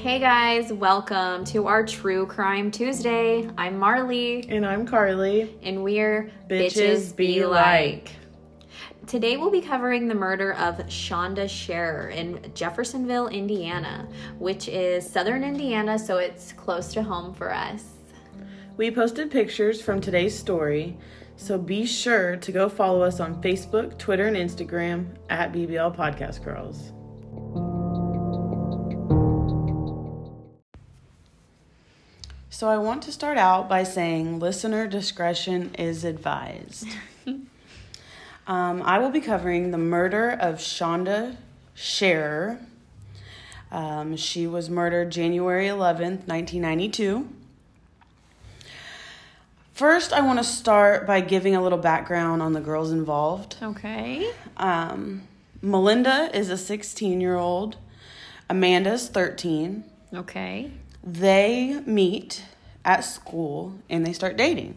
Hey guys, welcome to our True Crime Tuesday. I'm Marley, And I'm Carly. and we're Bitches Be Like. Today we'll be covering the murder of Shanda Sharer in Jeffersonville, Indiana, which is southern Indiana, so it's close to home for us. We posted pictures from today's story, so be sure to go follow us on Facebook, Twitter, and Instagram at BBL Podcast Girls. So I want to start out by saying listener discretion is advised. um, I will be covering the murder of Shanda Sharer. Um, she was murdered January 11th, 1992. First, I want to start by giving a little background on the girls involved. Okay. Um, Melinda is a 16 year old, Amanda's 13. Okay. They meet at school and they start dating,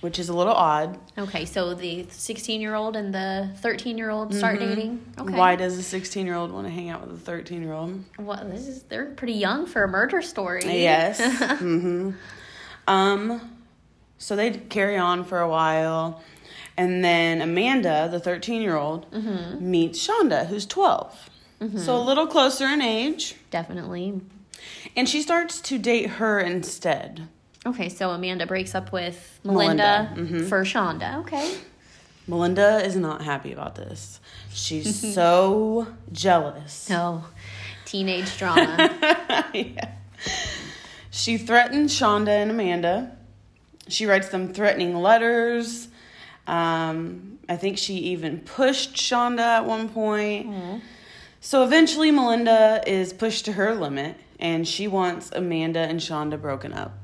which is a little odd. Okay, so the 16 year old and the 13 year old start dating. Okay. Why does a 16 year old want to hang out with a 13 year old? Well, this is they're pretty young for a murder story. Yes. mm-hmm. Um, so they carry on for a while. And then Amanda, the 13 year old, meets Shanda, who's 12. So a little closer in age. Definitely. And she starts to date her instead. Okay, so Amanda breaks up with Melinda, Melinda, for Shanda. Okay. Melinda is not happy about this. She's so jealous. No, teenage drama. yeah. She threatens Shanda and Amanda. She writes them threatening letters. Um, I think she even pushed Shanda at one point. So eventually, Melinda is pushed to her limit and she wants Amanda and Shanda broken up.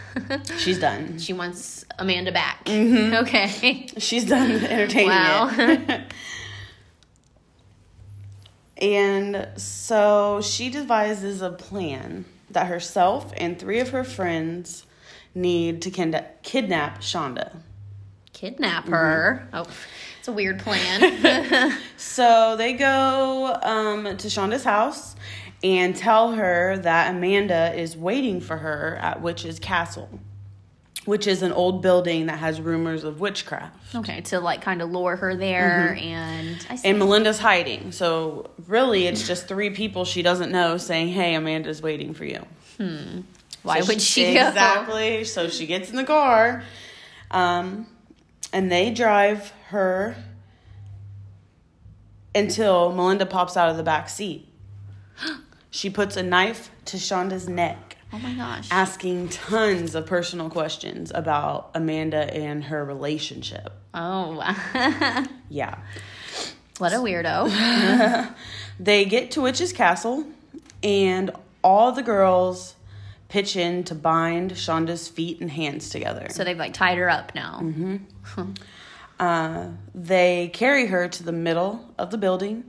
She's done. she wants Amanda back. Okay. She's done entertaining Wow. it. and so she devises a plan that herself and three of her friends need to kidna- kidnap Shanda. Kidnap her. Oh, it's a weird plan. So they go um, to Shanda's house and tell her that Amanda is waiting for her at Witch's Castle, which is an old building that has rumors of witchcraft. okay, to like kind of lure her there, and I see. And Melinda's hiding. So really, it's just three people she doesn't know saying, "Hey, Amanda's waiting for you." Hmm. Why So would she go? exactly? So she gets in the car, um, and they drive her until Melinda pops out of the back seat. She puts a knife to Shanda's neck, Oh my gosh. asking tons of personal questions about Amanda and her relationship. Oh, Yeah. what a weirdo. They get to Witch's Castle, and all the girls pitch in to bind Shanda's feet and hands together. So they've like tied her up now. Uh, they carry her to the middle of the building,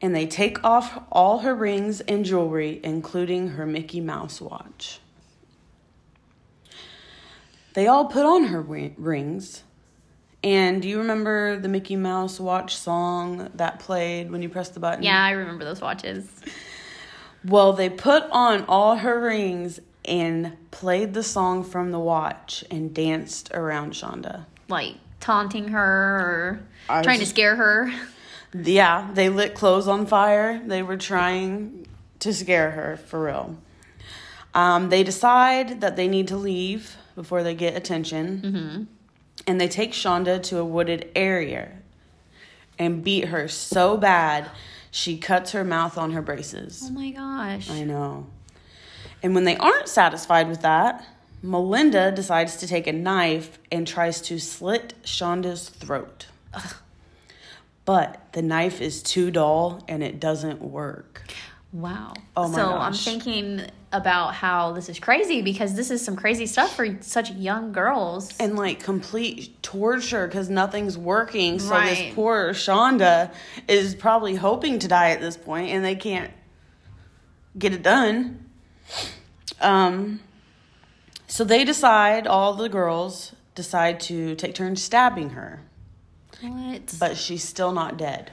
and they take off all her rings and jewelry, including her Mickey Mouse watch. They all put on her rings. And do you remember the Mickey Mouse watch song that played when you pressed the button? Yeah, I remember those watches. Well, they put on all her rings and played the song from the watch and danced around Shanda. Like taunting her or I trying to scare her. Yeah, they lit clothes on fire. They were trying to scare her for real. Um, they decide that they need to leave before they get attention. Mm-hmm. And they take Shanda to a wooded area and beat her so bad she cuts her mouth on her braces. Oh my gosh. I know. And when they aren't satisfied with that, Melinda decides to take a knife and tries to slit Shanda's throat. But the knife is too dull and it doesn't work. Wow. Oh my so I'm thinking about how this is crazy because this is some crazy stuff for such young girls. And like complete torture because nothing's working. So Right. this poor Shanda is probably hoping to die at this point and they can't get it done. Um, so they decide, all the girls decide to take turns stabbing her. What? but she's still not dead.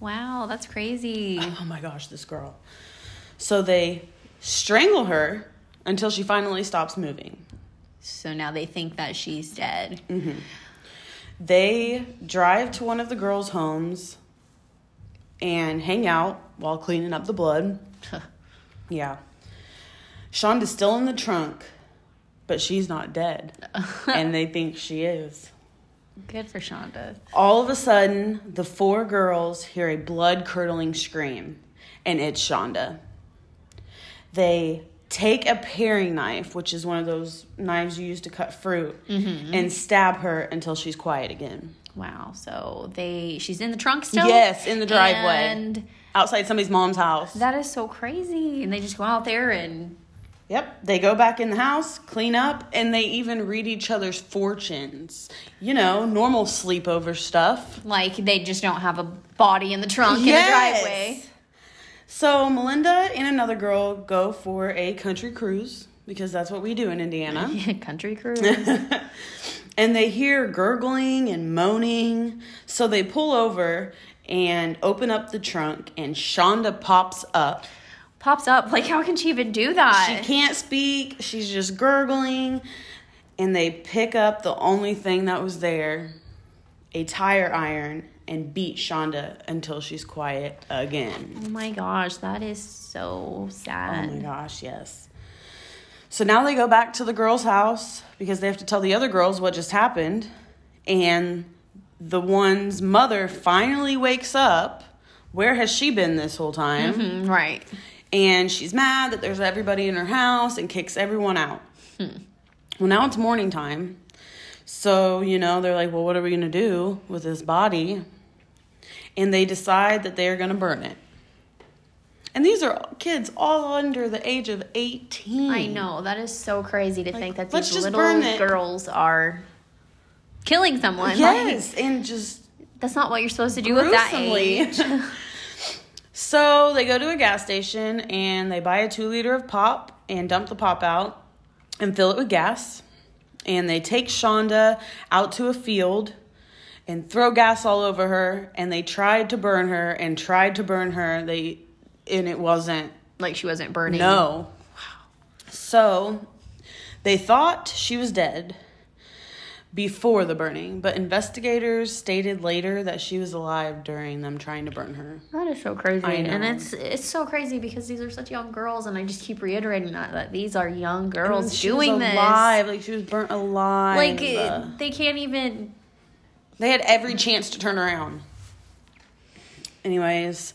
wow, that's crazy. Oh my gosh, this girl. So they strangle her until she finally stops moving. So now they think that she's dead. Mm-hmm. They drive to one of the girls' homes and hang out while cleaning up the blood. Yeah. Shanda's still in the trunk, but she's not dead. and they think she is. Good for Shanda. All of a sudden, the four girls hear a blood curdling scream, and it's Shanda. They take a paring knife, which is one of those knives you use to cut fruit, mm-hmm. and stab her until she's quiet again. Wow. So they she's in the trunk still? Yes, in the driveway. And Outside somebody's mom's house. that is so crazy. And they just go out there and Yep. They go back in the house, clean up, and they even read each other's fortunes. You know, normal sleepover stuff. like they just don't have a body in the trunk in the driveway. So Melinda and another girl go for a country cruise because that's what we do in Indiana. Country cruise. and they hear gurgling and moaning. So they pull over and open up the trunk, and Shanda pops up. Pops up. Like how can she even do that? She can't speak, she's just gurgling. And they pick up the only thing that was there a tire iron and beat Shanda until she's quiet again. Oh my gosh, that is so sad. Oh my gosh, yes. So now they go back to the girl's house because they have to tell the other girls what just happened. And the one's mother finally wakes up. Where has she been this whole time? Mm, right. And she's mad that there's everybody in her house and kicks everyone out. Hmm. Well, now it's morning time. So, you know, they're like, well, what are we going to do with this body? And they decide that they are going to burn it. And these are kids all under the age of 18. I know. That is so crazy to think that these little girls are killing someone. Like, Yes, and just that's not what you're supposed to do at that age. so they go to a gas station and they buy a two liter of pop and dump the pop out and fill it with gas. And they take Shanda out to a field and throw gas all over her. And they tried to burn her and tried to burn her. They and it wasn't like she wasn't burning. no. Wow. So they thought she was dead before the burning, but investigators stated later that she was alive during them trying to burn her. That is so crazy. And it's it's so crazy because these are such young girls and I just keep reiterating that that these are young girls she doing was this. alive, like she was burnt alive. Like it- they can't even they had every chance to turn around. Anyways,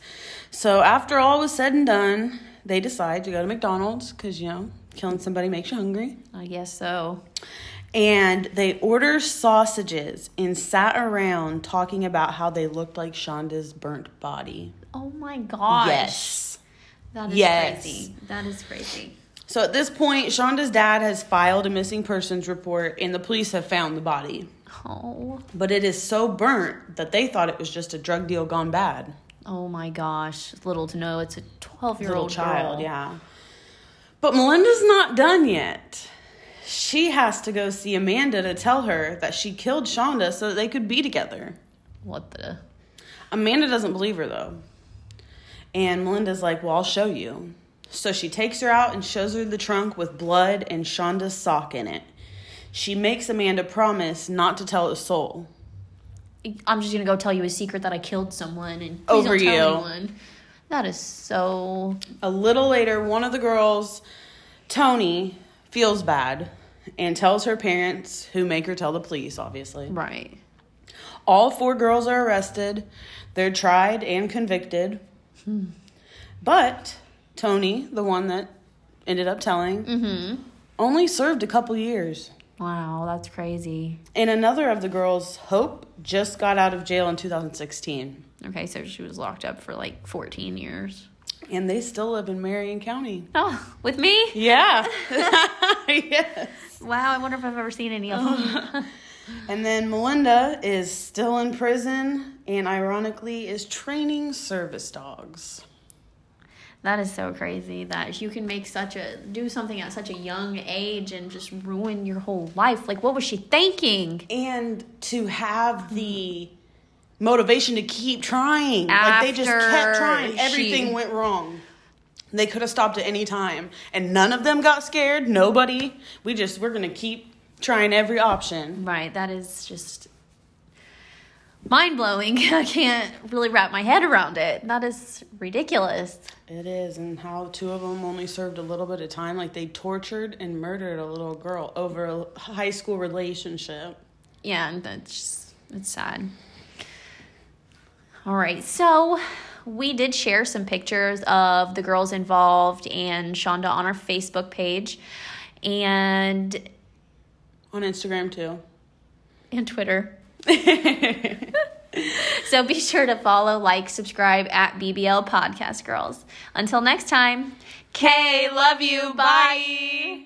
so after all was said and done, they decide to go to McDonald's because you know killing somebody makes you hungry. I guess so. And they order sausages and sat around talking about how they looked like Shanda's burnt body. Oh my gosh. Yes. That is Yes. crazy. That is crazy. So at this point, Shanda's dad has filed a missing persons report and the police have found the body. Oh. But it is so burnt that they thought it was just a drug deal gone bad. Oh my gosh. Little to know it's a 12 year old child, girl. yeah. But Melinda's not done yet. She has to go see Amanda to tell her that she killed Shanda so that they could be together. What the? Amanda doesn't believe her though. And Melinda's like, Well, I'll show you. So she takes her out and shows her the trunk with blood and Shanda's sock in it. She makes Amanda promise not to tell a soul. I'm just gonna go tell you a secret that I killed someone and please Over don't tell you. anyone. That is so. A little later, one of the girls, Toni, feels bad and tells her parents, who make her tell the police, obviously. Right. All four girls are arrested. They're tried and convicted. But Toni, the one that ended up telling, Mm-hmm. only served a couple years. Wow, that's crazy. And another of the girls, Hope, just got out of jail in 2016. Okay, so she was locked up for like 14 years. And they still live in Marion County. Oh, with me? Yeah. yes. Wow, I wonder if I've ever seen any of them. And then Melinda is still in prison and ironically is training service dogs. that is so crazy that you can make such a do something at such a young age and just ruin your whole life. Like, what was she thinking? And to have the motivation to keep trying. like they just kept trying. Everything she- went wrong. They could have stopped at any time, and none of them got scared. Nobody. We just we're gonna keep trying every option. Right. That is just mind blowing. I can't really wrap my head around it. That is ridiculous. It is, and how two of them only served a little bit of time. Like they tortured and murdered a little girl over a high school relationship. Yeah, and that's just, it's sad. All right, so we did share some pictures of the girls involved and Shanda on our Facebook page and On Instagram too. and Twitter. So be sure to follow, like, subscribe at BBL Podcast Girls. Until next time, K, love you. Bye.